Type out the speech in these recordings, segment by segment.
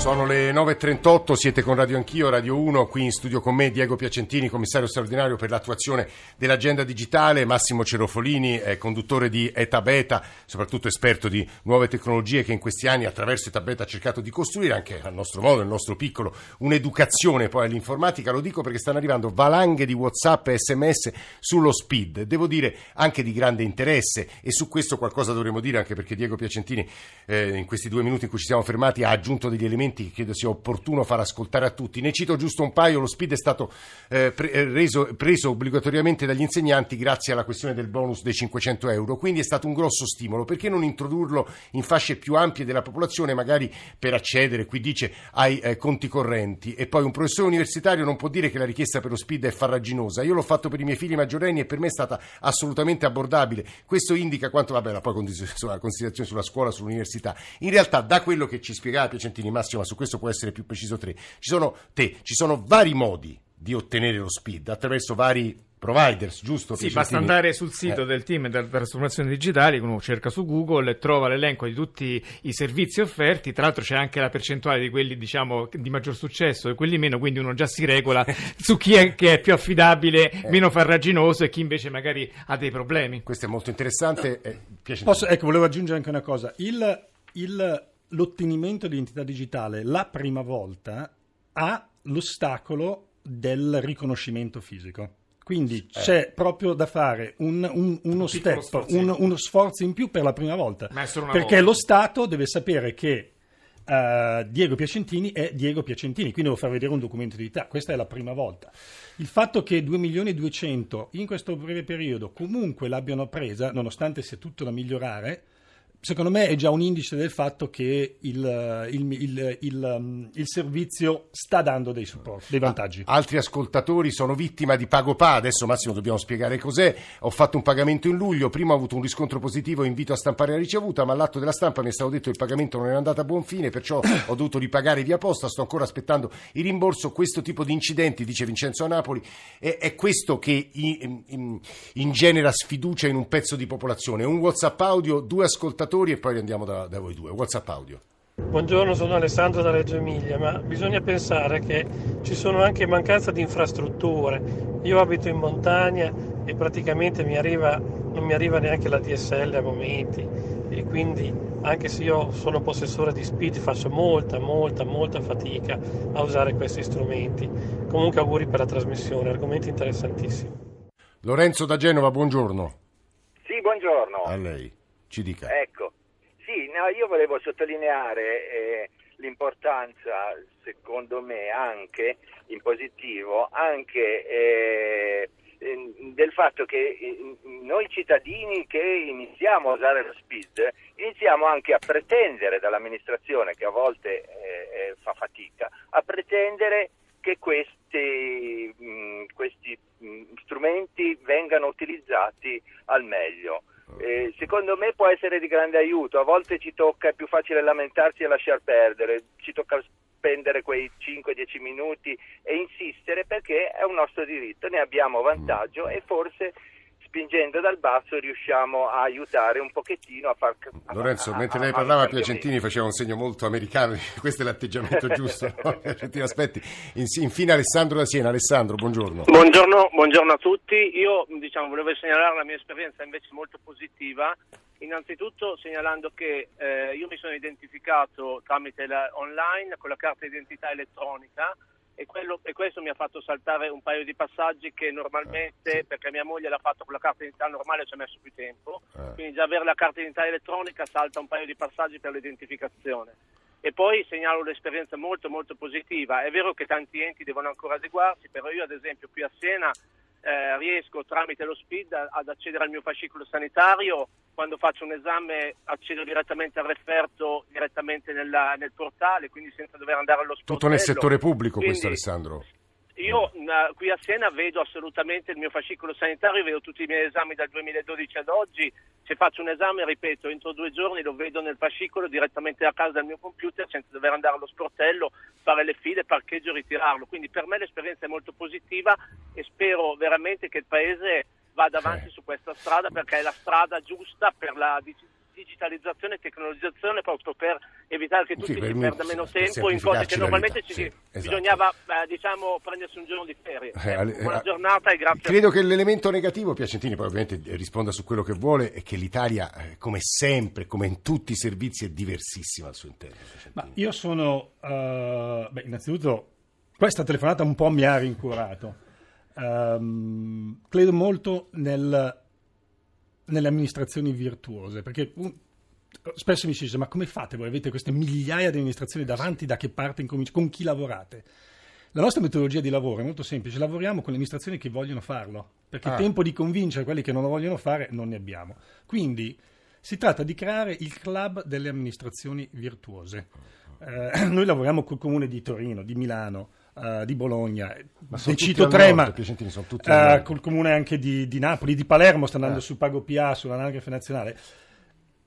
Sono le 9.38, siete con Radio Anch'io, Radio 1, qui in studio con me Diego Piacentini, commissario straordinario per l'attuazione dell'agenda digitale, Massimo Cerofolini, è conduttore di Eta Beta, soprattutto esperto di nuove tecnologie che in questi anni attraverso Eta Beta ha cercato di costruire anche al nostro modo, nel nostro piccolo, un'educazione poi all'informatica, lo dico perché stanno arrivando valanghe di Whatsapp e SMS sullo speed, devo dire anche di grande interesse e su questo qualcosa dovremmo dire anche perché Diego Piacentini eh, in questi due minuti in cui ci siamo fermati ha aggiunto degli elementi che credo sia opportuno far ascoltare a tutti. Ne cito giusto un paio, lo speed è stato eh, pre- eh, reso, preso obbligatoriamente dagli insegnanti grazie alla questione del bonus dei 500 euro, quindi è stato un grosso stimolo. Perché non introdurlo in fasce più ampie della popolazione, magari per accedere, qui dice, ai eh, conti correnti? E poi un professore universitario non può dire che la richiesta per lo speed è farraginosa. Io l'ho fatto per i miei figli maggiorenni e per me è stata assolutamente abbordabile. Questo indica quanto, vabbè, la poi considerazione sulla scuola, sull'università. In realtà, da quello che ci spiegava Piacentini Massimo, ma su questo può essere più preciso te, ci sono, te, ci sono vari modi di ottenere lo speed attraverso vari providers, giusto? Sì, basta andare sul sito eh. del team della trasformazione digitale, uno cerca su Google e trova l'elenco di tutti i servizi offerti, tra l'altro c'è anche la percentuale di quelli diciamo di maggior successo e quelli meno, quindi uno già si regola su chi è, che è più affidabile, eh. meno farraginoso e chi invece magari ha dei problemi. Questo è molto interessante. Eh, Posso, ecco, volevo aggiungere anche una cosa. Il, il l'ottenimento di identità digitale la prima volta ha l'ostacolo del riconoscimento fisico. Quindi eh. c'è proprio da fare un, un, uno un step, un, uno sforzo in più per la prima volta. perché volta. lo Stato deve sapere che uh, Diego Piacentini è Diego Piacentini, quindi devo far vedere un documento di identità. Questa è la prima volta. Il fatto che 2 milioni e 200 in questo breve periodo comunque l'abbiano presa, nonostante sia tutto da migliorare, secondo me è già un indice del fatto che il, il, il, um, il servizio sta dando dei supporti, dei vantaggi. Altri ascoltatori sono vittima di PagoPA, adesso Massimo dobbiamo spiegare cos'è. Ho fatto un pagamento in luglio, prima ho avuto un riscontro positivo, invito a stampare la ricevuta, ma all'atto della stampa mi è stato detto che il pagamento non era andato a buon fine, perciò ho dovuto ripagare via posta, sto ancora aspettando il rimborso. Questo tipo di incidenti, dice Vincenzo a Napoli, è, è questo che in, in, ingenera sfiducia in un pezzo di popolazione. Un WhatsApp audio, due ascoltatori ascoltatori e poi andiamo da, da voi due. WhatsApp audio. Buongiorno, sono Alessandro da Reggio Emilia, ma bisogna pensare che ci sono anche mancanza di infrastrutture. Io abito in montagna e praticamente mi arriva, non mi arriva neanche la DSL a momenti e quindi anche se io sono possessore di speed faccio molta, molta, molta fatica a usare questi strumenti. Comunque auguri per la trasmissione, argomenti interessantissimi. Lorenzo da Genova, buongiorno. Sì, buongiorno. A lei. Ci dica. Ecco, sì, no, io volevo sottolineare eh, l'importanza, secondo me, anche in positivo, anche eh, del fatto che eh, noi cittadini che iniziamo a usare lo speed iniziamo anche a pretendere dall'amministrazione che a volte eh, eh fa fatica a pretendere che questi, mh, questi mh, strumenti vengano utilizzati al meglio. Eh, secondo me può essere di grande aiuto, a volte ci tocca, è più facile lamentarsi e lasciar perdere, ci tocca spendere quei 5-10 minuti e insistere perché è un nostro diritto, ne abbiamo vantaggio e forse spingendo dal basso riusciamo a aiutare un pochettino a far... Lorenzo, a, mentre lei parlava Piacentini faceva un segno molto americano, questo è l'atteggiamento giusto. Piacentini, aspetti. Infine Alessandro da Siena. Alessandro, buongiorno. buongiorno. Buongiorno a tutti. Io diciamo, volevo segnalare la mia esperienza invece molto positiva. Innanzitutto segnalando che eh, io mi sono identificato tramite la, online con la carta d'identità elettronica e, quello, e, questo mi ha fatto saltare un paio di passaggi che normalmente, perché mia moglie l'ha fatto con la carta d'identità normale, ci ha messo più tempo, eh. quindi già avere la carta d'identità elettronica salta un paio di passaggi per l'identificazione. E poi segnalo un'esperienza molto molto positiva, è vero che tanti enti devono ancora adeguarsi, però io ad esempio qui a Siena eh, riesco tramite lo SPID ad accedere al mio fascicolo sanitario, quando faccio un esame accedo direttamente al referto, direttamente nella, nel portale, quindi senza dover andare allo sportello. Tutto nel settore pubblico quindi, questo Alessandro? Io uh, qui a Siena vedo assolutamente il mio fascicolo sanitario, vedo tutti i miei esami dal 2012 ad oggi, se faccio un esame, ripeto, entro due giorni lo vedo nel fascicolo direttamente a casa dal mio computer senza dover andare allo sportello, fare le file, parcheggio, ritirarlo. Quindi per me l'esperienza è molto positiva e spero veramente che il Paese vada avanti su questa strada perché è la strada giusta per la digitalizzazione e tecnologizzazione proprio per evitare che tutti Sì, si perda meno tempo in cose che normalmente vita, ci- sì, esatto. bisognava eh, diciamo prendersi un giorno di ferie. Eh, Eh, alle- buona eh, giornata e grazie. Credo che l'elemento negativo, Piacentini poi ovviamente eh, risponda su quello che vuole, è che l'Italia, eh, come sempre, come in tutti i servizi, è diversissima al suo interno. Piacentini. Ma io sono, eh, beh, innanzitutto, questa telefonata un po' mi ha rincurato. Ehm, credo molto nel- nelle amministrazioni virtuose, perché un- spesso mi si dice, ma come fate voi? Avete queste migliaia di amministrazioni davanti, da che parte incominci? Con chi lavorate? La nostra metodologia di lavoro è molto semplice, lavoriamo con le amministrazioni che vogliono farlo, perché Ah. tempo di convincere quelli che non lo vogliono fare non ne abbiamo. Quindi si tratta di creare il club delle amministrazioni virtuose. Eh, noi lavoriamo col comune di Torino, di Milano, eh, di Bologna, Ma ne cito tre, ma nord. col comune anche di, di Napoli, di Palermo, sta andando Eh. su Pago PA, sull'anagrafe nazionale.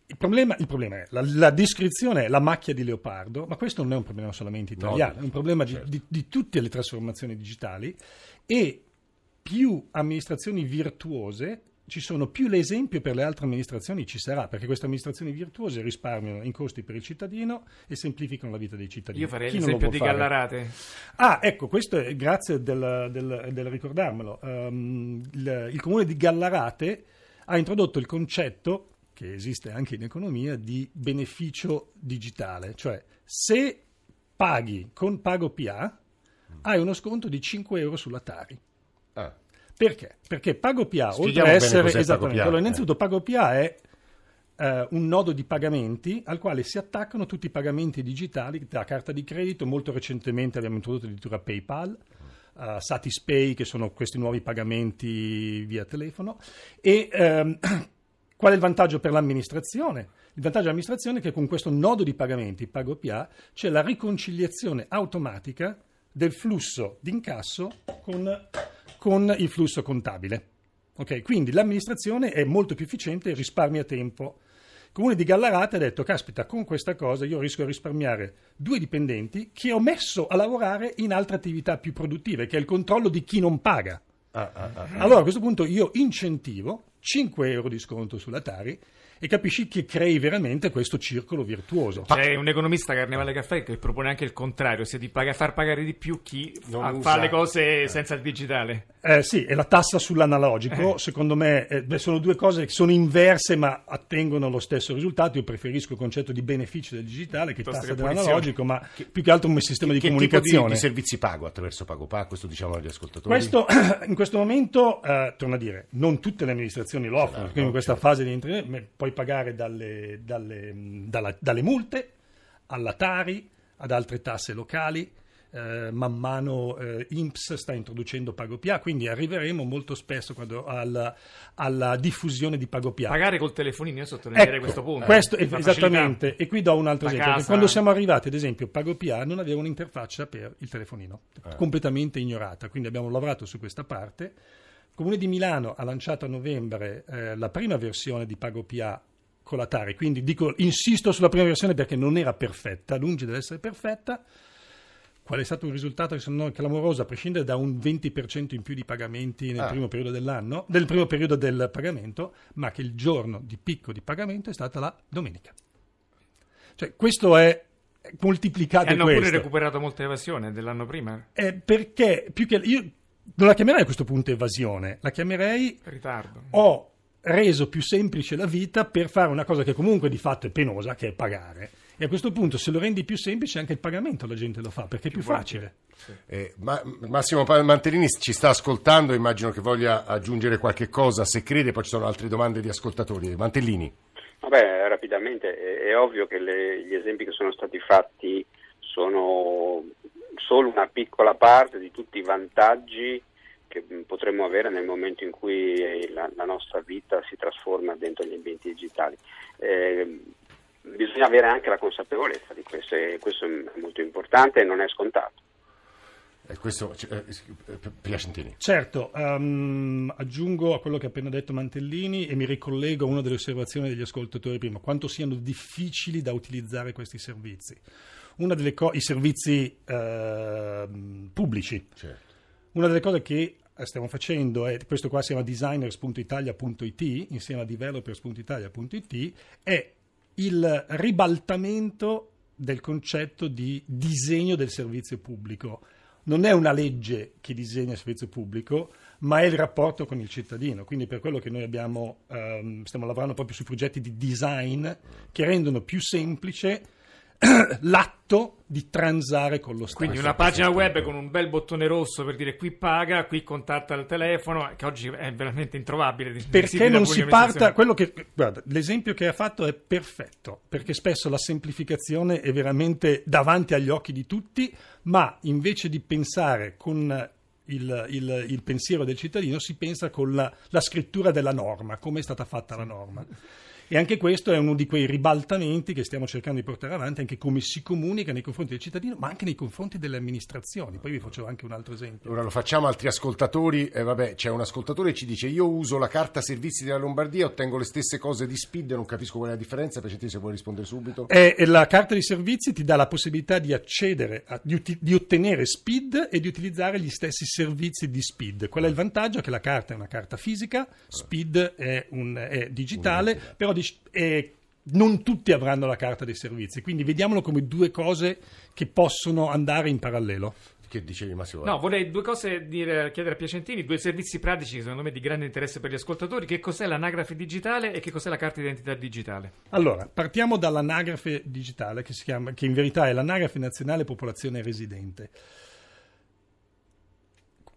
Il problema, il problema è la, la descrizione la macchia di leopardo, ma questo non è un problema solamente italiano, No, è un problema certo. di- di tutte le trasformazioni digitali e più amministrazioni virtuose ci sono, più l'esempio per le altre amministrazioni ci sarà, perché queste amministrazioni virtuose risparmiano in costi per il cittadino e semplificano la vita dei cittadini. Io farei Chi non lo l'esempio di? Gallarate. Ah, ecco, questo è grazie del, del- del ricordarmelo. Ehm, il, il comune di Gallarate ha introdotto il concetto, che esiste anche in economia, di beneficio digitale, cioè se paghi con Pago PA hai uno sconto di 5 euro sulla Tari. Ah. Perché? Perché Pago PA, oltre a essere esattamente, PagoPA, allora, eh. innanzitutto Pago PA è eh, un nodo di pagamenti al quale si attaccano tutti i pagamenti digitali da carta di credito. Molto recentemente abbiamo introdotto addirittura PayPal, eh, Satispay, che sono questi nuovi pagamenti via telefono. E ehm, qual è il vantaggio per l'amministrazione? Il vantaggio dell'amministrazione è che con questo nodo di pagamenti, PagoPA, c'è la riconciliazione automatica del flusso d'incasso con, con il flusso contabile. Ok, Quindi l'amministrazione è molto più efficiente e risparmia tempo. Il comune di Gallarate ha detto, caspita, con questa cosa io riesco a risparmiare due dipendenti che ho messo a lavorare in altre attività più produttive, che è il controllo di chi non paga. Ah, ah, ah. Allora a questo punto io incentivo 5 euro di sconto sulla Tari e capisci che crei veramente questo circolo virtuoso. C'è un economista Carnevale Caffè che propone anche il contrario, sia di paga- far pagare di più chi fa, fa le cose senza il digitale. Eh, sì, e la tassa sull'analogico, secondo me, eh, beh, sono due cose che sono inverse ma attengono allo stesso risultato. Io preferisco il concetto di beneficio del digitale che tassa che dell'analogico, ma più che altro come sistema di che tipo di, comunicazione. di servizi pago attraverso PagoPA? Questo diciamo agli ascoltatori. Questo in questo momento, eh, torno a dire, non tutte le amministrazioni lo offrono, quindi in questa fase di internet puoi pagare dalle, dalle, dalla- dalle multe alla Tari ad altre tasse locali. eh, man mano eh, INPS sta introducendo PagoPA, quindi arriveremo molto spesso quando- alla, alla diffusione di PagoPA. Pagare col telefonino, io sottolineerei Ecco, questo punto. questo- La esattamente, facilità. e qui do un altro La esempio. Quando siamo arrivati, ad esempio, PagoPA non aveva un'interfaccia per il telefonino, Eh. completamente ignorata, quindi abbiamo lavorato su questa parte. Il Comune di Milano ha lanciato a novembre eh, la prima versione di PagoPA con la Tari, quindi dico, insisto sulla prima versione perché non era perfetta, lungi dall'essere perfetta. Qual è stato un risultato che è clamoroso, a prescindere da un 20% in più di pagamenti nel Ah. primo periodo dell'anno, del primo periodo del pagamento, ma che il giorno di picco di pagamento è stata la domenica. Cioè, questo è moltiplicato E hanno pure questo. recuperato molta evasione dell'anno prima. Eh, perché più che io non la chiamerei a questo punto evasione, la chiamerei Ritardo. ho reso più semplice la vita per fare una cosa che comunque di fatto è penosa, che è pagare. E a questo punto, se lo rendi più semplice, anche il pagamento la gente lo fa perché è più facile. Eh, ma- Massimo Mantellini ci sta ascoltando, immagino che voglia aggiungere qualche cosa, se crede, poi ci sono altre domande di ascoltatori. Mantellini. Vabbè, rapidamente, è, è ovvio che le- gli esempi che sono stati fatti sono solo una piccola parte di tutti i vantaggi che mh, potremmo avere nel momento in cui eh, la, la nostra vita si trasforma dentro gli ambienti digitali. Eh, bisogna avere anche la consapevolezza di questo e questo è molto importante e non è scontato. Eh, questo, eh, Piacentini. Certo, ehm, aggiungo a quello che ha appena detto Mantellini e mi ricollego a una delle osservazioni degli ascoltatori prima, quanto siano difficili da utilizzare questi servizi. Una delle co- I servizi ehm, pubblici. Certo. Una delle cose che stiamo facendo è, questo qua si chiama designers.italia.it insieme a developers.italia.it, è il ribaltamento del concetto di disegno del servizio pubblico. Non è una legge che disegna il servizio pubblico, ma è il rapporto con il cittadino. Quindi per quello che noi abbiamo, ehm, stiamo lavorando proprio su progetti di design che rendono più semplice l'atto di transare con lo Stato. Quindi una pagina web con un bel bottone rosso per dire qui paga, qui contatta il telefono, che oggi è veramente introvabile. Perché non si parta, quello che, guarda, l'esempio che ha fatto è perfetto, perché spesso la semplificazione è veramente davanti agli occhi di tutti, ma invece di pensare con il, il, il, pensiero del cittadino si pensa con la, la scrittura della norma, come è stata fatta la norma. E anche questo è uno di quei ribaltamenti che stiamo cercando di portare avanti, anche come si comunica nei confronti del cittadino, ma anche nei confronti delle amministrazioni. Poi vi faccio anche un altro esempio. Ora lo facciamo altri ascoltatori. Eh, vabbè, c'è un ascoltatore che ci dice: Io uso la carta servizi della Lombardia, ottengo le stesse cose di Speed, non capisco qual è la differenza. Per se vuoi rispondere subito. Eh, la carta di servizi ti dà la possibilità di accedere, a, di, di ottenere Speed e di utilizzare gli stessi servizi di Speed. Qual è il vantaggio? Che la carta è una carta fisica, Speed è, un, è digitale, però di e non tutti avranno la carta dei servizi, quindi vediamolo come due cose che possono andare in parallelo. Che dicevi Massimo? No, vorrei due cose dire, chiedere a Piacentini, due servizi pratici secondo me di grande interesse per gli ascoltatori. Che cos'è l'anagrafe digitale e che cos'è la carta d'identità digitale? Allora, partiamo dall'anagrafe digitale che, chiama, che in verità è l'anagrafe nazionale popolazione residente.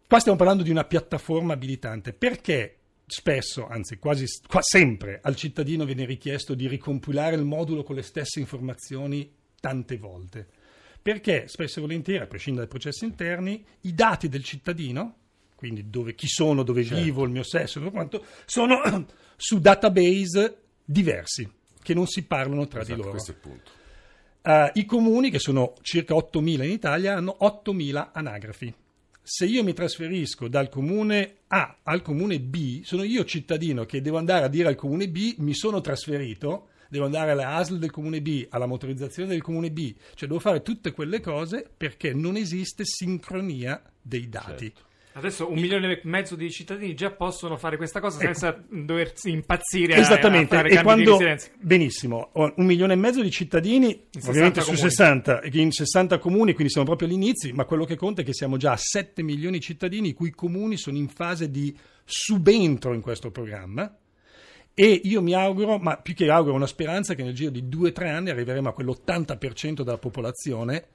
Qua stiamo parlando di una piattaforma abilitante. Perché spesso, anzi quasi qua sempre, al cittadino viene richiesto di ricompilare il modulo con le stesse informazioni tante volte. Perché spesso e volentieri, a prescindere dai processi interni, i dati del cittadino, quindi dove, chi sono, dove certo. vivo, il mio sesso, quanto, sono su database diversi, che non si parlano tra esatto, di loro. Uh, I comuni, che sono circa 8.000 in Italia, hanno 8.000 anagrafi se io mi trasferisco dal comune A al comune B, sono io cittadino che devo andare a dire al comune B mi sono trasferito, devo andare alla ASL del comune B, alla motorizzazione del comune B, cioè devo fare tutte quelle cose perché non esiste sincronia dei dati. Certo. Adesso un milione e mezzo di cittadini già possono fare questa cosa ecco. senza ecco. doversi impazzire Esattamente. a, a e quando, Benissimo, un milione e mezzo di cittadini, ovviamente su 60, in 60 comuni, quindi siamo proprio all'inizio, ma quello che conta è che siamo già a 7 milioni di cittadini i cui comuni sono in fase di subentro in questo programma. E io mi auguro, ma più che auguro, una speranza che nel giro di 2-3 anni arriveremo a quell'80% della popolazione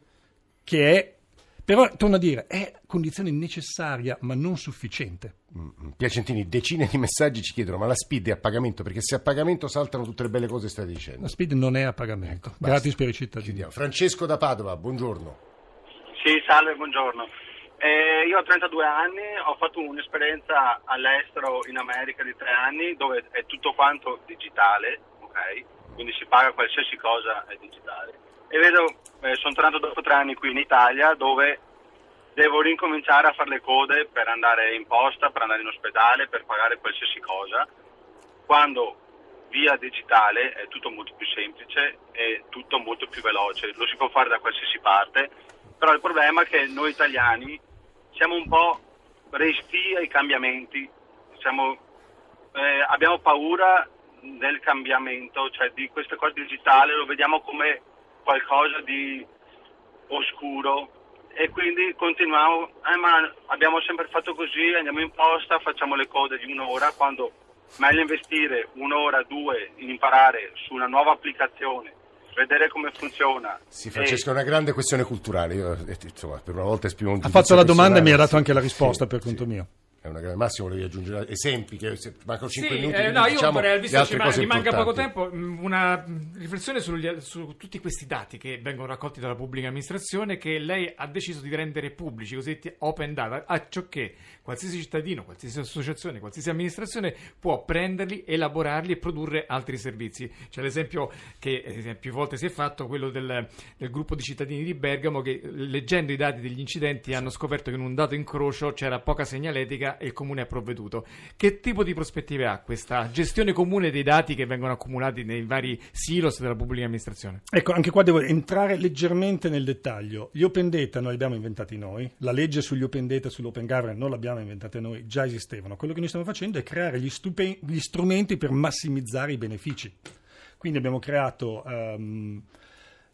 che è però, torno a dire, è condizione necessaria ma non sufficiente. Mm, Piacentini, decine di messaggi ci chiedono, ma la SPID è a pagamento? Perché se è a pagamento saltano tutte le belle cose che stai dicendo. La SPID non è a pagamento, ecco, gratis per i cittadini. Chiudiamo. Francesco da Padova, buongiorno. Sì, salve, buongiorno. Eh, io ho 32 anni, ho fatto un'esperienza all'estero in America di tre anni dove è tutto quanto digitale, ok? Quindi si paga qualsiasi cosa è digitale e vedo, eh, sono tornato dopo tre anni qui in Italia dove devo rincominciare a fare le code per andare in posta, per andare in ospedale, per pagare qualsiasi cosa, quando via digitale è tutto molto più semplice e tutto molto più veloce, lo si può fare da qualsiasi parte, però il problema è che noi italiani siamo un po' resti ai cambiamenti, siamo, eh, abbiamo paura del cambiamento, cioè di queste cose digitali, lo vediamo come qualcosa di oscuro e quindi continuiamo, eh, ma abbiamo sempre fatto così, andiamo in posta, facciamo le code di un'ora, quando meglio investire un'ora, due in imparare su una nuova applicazione, vedere come funziona. Sì, Francesco, è una grande questione culturale, Io, eh, insomma, per una volta esprimo un Ha fatto la domanda e mi ha dato anche la risposta sì, per conto sì. mio è una grande massimo, volevi aggiungere esempi che mancano 5 sì, minuti. Eh, no, io diciamo vorrei, visto che ma, manca poco tempo, mm, una riflessione sugli, su tutti questi dati che vengono raccolti dalla pubblica amministrazione che lei ha deciso di rendere pubblici, cosiddetti open data, a ciò che qualsiasi cittadino, qualsiasi associazione, qualsiasi amministrazione può prenderli, elaborarli e produrre altri servizi. C'è l'esempio che eh, più volte si è fatto, quello del, del, gruppo di cittadini di Bergamo che leggendo i dati degli incidenti hanno scoperto che in un dato incrocio c'era poca segnaletica e il comune ha provveduto. Che tipo di prospettive ha questa gestione comune dei dati che vengono accumulati nei vari silos della pubblica amministrazione? Ecco, anche qua devo entrare leggermente nel dettaglio. Gli open data non li abbiamo inventati noi, la legge sugli open data e sull'open governance non l'abbiamo inventata noi, già esistevano. Quello che noi stiamo facendo è creare gli, stupe- gli strumenti per massimizzare i benefici. Quindi abbiamo creato ehm,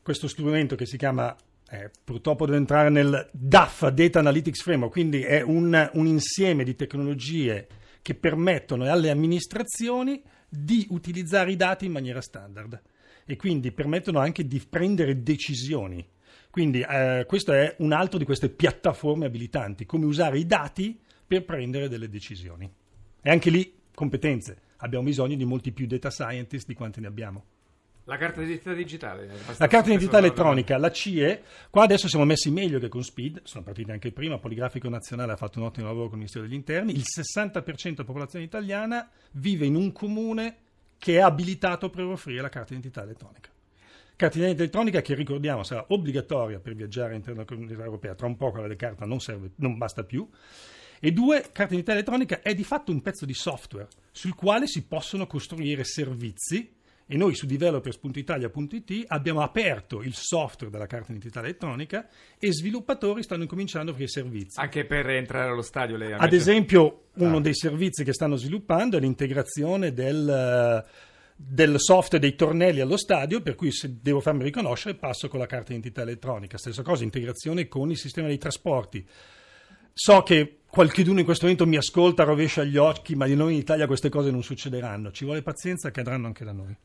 questo strumento che si chiama eh, purtroppo devo entrare nel DAF, Data Analytics Framework, quindi è un, un, insieme di tecnologie che permettono alle amministrazioni di utilizzare i dati in maniera standard e quindi permettono anche di prendere decisioni. Quindi eh, questo è un altro di queste piattaforme abilitanti, come usare i dati per prendere delle decisioni. E anche lì competenze. Abbiamo bisogno di molti più data scientist di quanti ne abbiamo. La carta d'identità digitale. La carta d'identità elettronica, la CIE, qua adesso siamo messi meglio che con SPID, sono partiti anche prima, Poligrafico Nazionale ha fatto un ottimo lavoro con il Ministero degli Interni, il 60% della popolazione italiana vive in un comune che è abilitato per offrire la carta d'identità elettronica. Carta d'identità elettronica che ricordiamo sarà obbligatoria per viaggiare all'interno della comunità europea, tra un po' quella del carta non, serve, non basta più. E due, carta d'identità elettronica è di fatto un pezzo di software sul quale si possono costruire servizi e noi su developers.italia.it abbiamo aperto il software della carta d'identità elettronica e sviluppatori stanno incominciando a offrire servizi. Anche per entrare allo stadio lei Ad esempio, uno ah. dei servizi che stanno sviluppando è l'integrazione del del software dei tornelli allo stadio, per cui se devo farmi riconoscere passo con la carta d'identità elettronica. Stessa cosa, integrazione con il sistema dei trasporti. So che qualcuno in questo momento mi ascolta, rovescia gli occhi, ma di noi in Italia queste cose non succederanno. Ci vuole pazienza, accadranno anche da noi.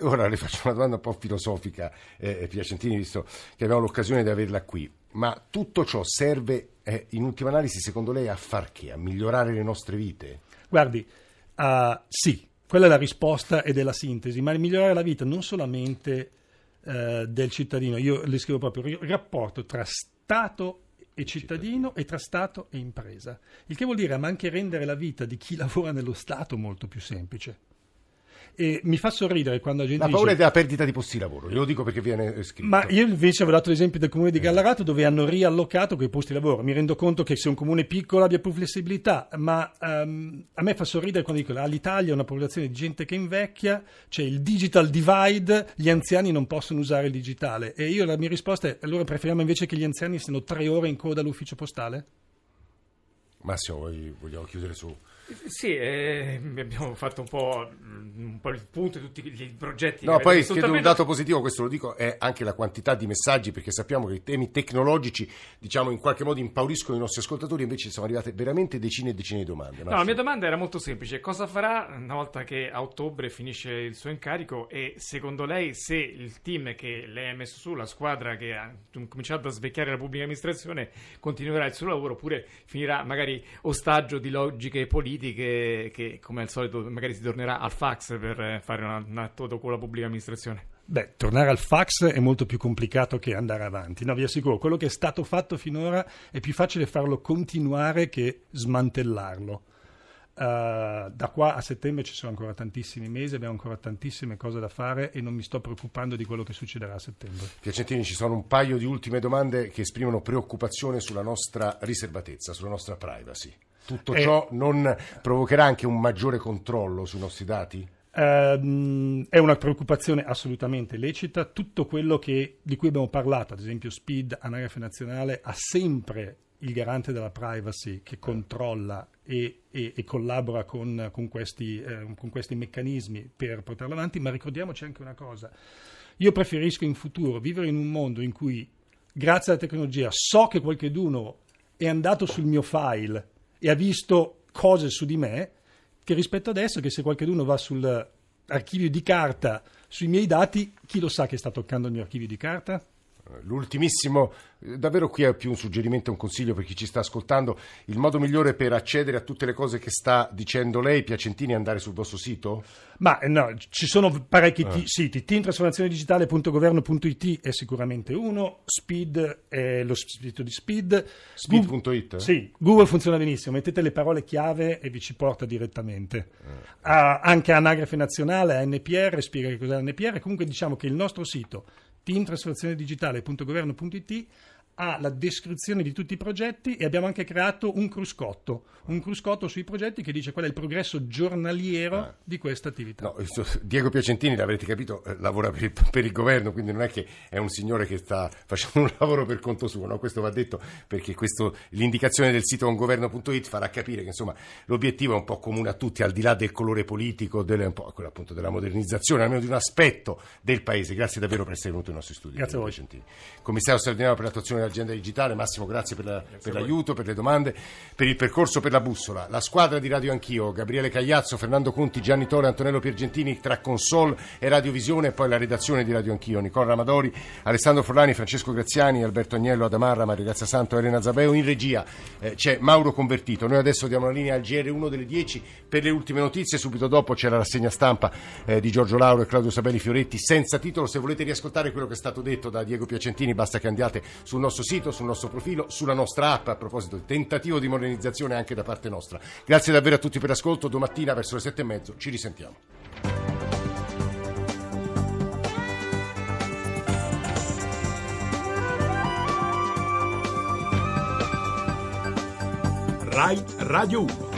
Ora le faccio una domanda un po' filosofica, eh, Piacentini, visto che abbiamo l'occasione di averla qui. Ma tutto ciò serve, eh, in ultima analisi, secondo lei, a far che? A migliorare le nostre vite? Guardi, uh, sì, quella è la risposta ed è la sintesi, ma migliorare la vita non solamente uh, del cittadino, io le scrivo proprio il rapporto tra Stato e cittadino e tra Stato e impresa, il che vuol dire ma anche rendere la vita di chi lavora nello Stato molto più semplice. E mi fa sorridere quando la gente La paura dice, è della perdita di posti di lavoro, glielo dico perché viene scritto. Ma io invece avevo dato l'esempio del comune di Gallarato dove hanno riallocato quei posti di lavoro. Mi rendo conto che se un comune piccolo abbia più flessibilità, ma um, a me fa sorridere quando dicono all'Italia è una popolazione di gente che invecchia, c'è il digital divide, gli anziani non possono usare il digitale. E io la mia risposta è allora preferiamo invece che gli anziani siano tre ore in coda all'ufficio postale? Massimo, vogliamo chiudere su sì, eh, abbiamo fatto un po', un po', il punto di tutti i progetti. No, poi chiedo un dato positivo, questo lo dico, è anche la quantità di messaggi, perché sappiamo che i temi tecnologici, diciamo, in qualche modo impauriscono i nostri ascoltatori, invece sono arrivate veramente decine e decine di domande. No, la mia domanda era molto semplice, cosa farà una volta che a ottobre finisce il suo incarico e secondo lei se il team che lei ha messo su, la squadra che ha cominciato a svecchiare la pubblica amministrazione, continuerà il suo lavoro oppure finirà magari ostaggio di logiche politiche? Politiche che come al solito magari si tornerà al fax per fare un atto con la pubblica amministrazione? Beh, tornare al fax è molto più complicato che andare avanti. No, vi assicuro, quello che è stato fatto finora è più facile farlo continuare che smantellarlo. Uh, da qua a settembre ci sono ancora tantissimi mesi, abbiamo ancora tantissime cose da fare e non mi sto preoccupando di quello che succederà a settembre. Piacentini, ci sono un paio di ultime domande che esprimono preoccupazione sulla nostra riservatezza, sulla nostra privacy. Tutto eh, ciò non provocherà anche un maggiore controllo sui nostri dati? Uh, è una preoccupazione assolutamente lecita. Tutto quello che, di cui abbiamo parlato, ad esempio SPID, Anagrafe Nazionale, ha sempre il garante della privacy che controlla e, e, e collabora con, con, questi, eh, con questi meccanismi per portarlo avanti, ma ricordiamoci anche una cosa. Io preferisco in futuro vivere in un mondo in cui, grazie alla tecnologia, so che qualcuno è andato sul mio file e ha visto cose su di me che rispetto adesso che se qualcuno va sull'archivio di carta sui miei dati, chi lo sa che sta toccando il mio archivio di carta? L'ultimissimo, davvero qui è più un suggerimento, un consiglio per chi ci sta ascoltando. Il modo migliore per accedere a tutte le cose che sta dicendo lei, Piacentini, è andare sul vostro sito? Ma eh, no, ci sono parecchi ah. t- siti. teamtrasformazionedigitale.governno.it è sicuramente uno, Speed è lo sito di Speed. Speed.it? Sì, Google funziona benissimo, mettete le parole chiave e vi ci porta direttamente. Ah. Uh, anche Anagrafe Nazionale, ANPR, spiega che cos'è l'ANPR. Comunque diciamo che il nostro sito teamtrasformazionedigitale.governo.it ha la descrizione di tutti i progetti e abbiamo anche creato un cruscotto, un cruscotto sui progetti che dice qual è il progresso giornaliero Ah. di questa attività. No, Diego Piacentini, l'avrete capito, eh, lavora per il, per il governo, quindi non è che è un signore che sta facendo un lavoro per conto suo, no? questo va detto perché questo- l'indicazione del sito ongoverno.it farà capire che insomma, l'obiettivo è un po' comune a tutti, al di là del colore politico, po' quello appunto della modernizzazione, almeno di un aspetto del paese. Grazie davvero per essere venuto ai nostri studi. Grazie a voi. Piacentini. Commissario straordinario per l'attuazione dell'agenda digitale, Massimo grazie per, la- per l'aiuto, per le domande, per il percorso, per la bussola. La squadra di Radio Anch'io, Gabriele Cagliazzo, Fernando Conti, Gianni Tore, Antonello Piergentini tra console e radiovisione e poi la redazione di Radio Anch'io, Nicola Ramadori, Alessandro Forlani, Francesco Graziani, Alberto Agnello, Adamarra, Maria Grazia Santo, Elena Zabeo. In regia eh, c'è Mauro Convertito. Noi adesso diamo la linea al GR1 delle 10 per le ultime notizie. Subito dopo c'è la rassegna stampa eh, di Giorgio Lauro e Claudio Sabelli Fioretti senza titolo. Se volete riascoltare quello che è stato detto da Diego Piacentini, basta che andiate sul nostro sito, sul nostro profilo, sulla nostra app. A proposito di tentativo di modernizzazione anche da parte nostra. Grazie davvero a tutti per l'ascolto. Domattina verso le sette e mezzo ci risentiamo. Rai Radio 1.